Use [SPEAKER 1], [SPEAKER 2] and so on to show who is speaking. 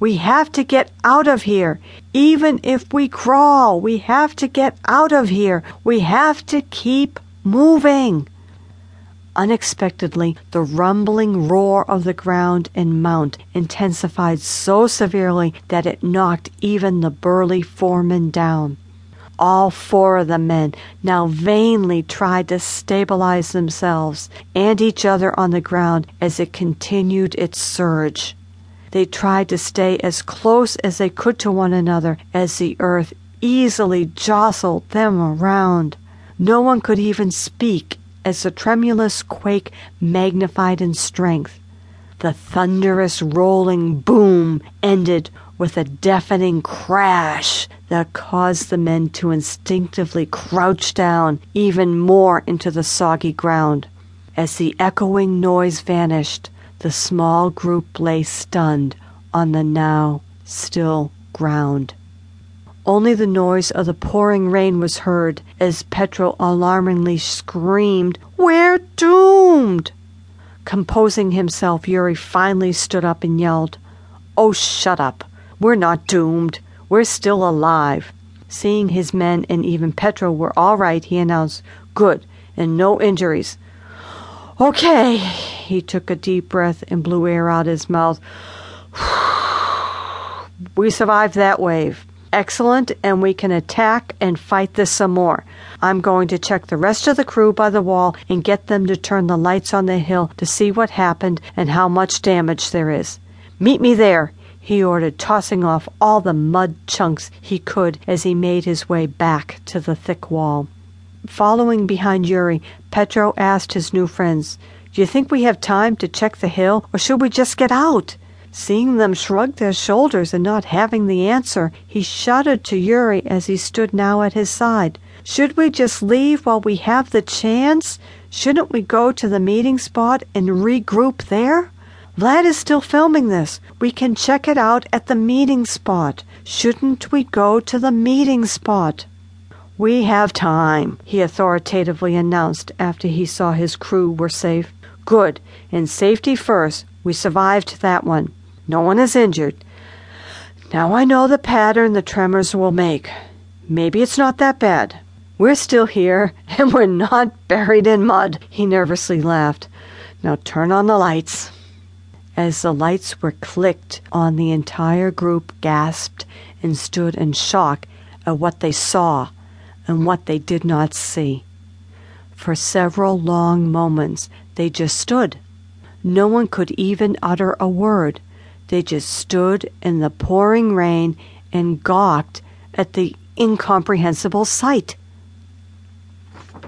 [SPEAKER 1] We have to get out of here. Even if we crawl, we have to get out of here. We have to keep moving. Unexpectedly, the rumbling roar of the ground and mount intensified so severely that it knocked even the burly foreman down. All four of the men now vainly tried to stabilize themselves and each other on the ground as it continued its surge. They tried to stay as close as they could to one another as the earth easily jostled them around. No one could even speak as the tremulous quake magnified in strength. The thunderous rolling boom ended with a deafening crash that caused the men to instinctively crouch down even more into the soggy ground. As the echoing noise vanished, the small group lay stunned on the now still ground. Only the noise of the pouring rain was heard as Petro alarmingly screamed, We're doomed! Composing himself, Yuri finally stood up and yelled, Oh, shut up! We're not doomed. We're still alive. Seeing his men and even Petro were all right, he announced, Good, and no injuries. Okay. He took a deep breath and blew air out of his mouth. we survived that wave. Excellent, and we can attack and fight this some more. I'm going to check the rest of the crew by the wall and get them to turn the lights on the hill to see what happened and how much damage there is. Meet me there, he ordered, tossing off all the mud chunks he could as he made his way back to the thick wall. Following behind Yuri, Petro asked his new friends, Do you think we have time to check the hill, or should we just get out? Seeing them shrug their shoulders and not having the answer, he shuddered to Yuri as he stood now at his side. Should we just leave while we have the chance? Shouldn't we go to the meeting spot and regroup there? Vlad is still filming this. We can check it out at the meeting spot. Shouldn't we go to the meeting spot? We have time, he authoritatively announced after he saw his crew were safe. Good, and safety first. We survived that one. No one is injured. Now I know the pattern the tremors will make. Maybe it's not that bad. We're still here, and we're not buried in mud, he nervously laughed. Now turn on the lights. As the lights were clicked on, the entire group gasped and stood in shock at what they saw and what they did not see. For several long moments, they just stood. No one could even utter a word. They just stood in the pouring rain and gawked at the incomprehensible sight.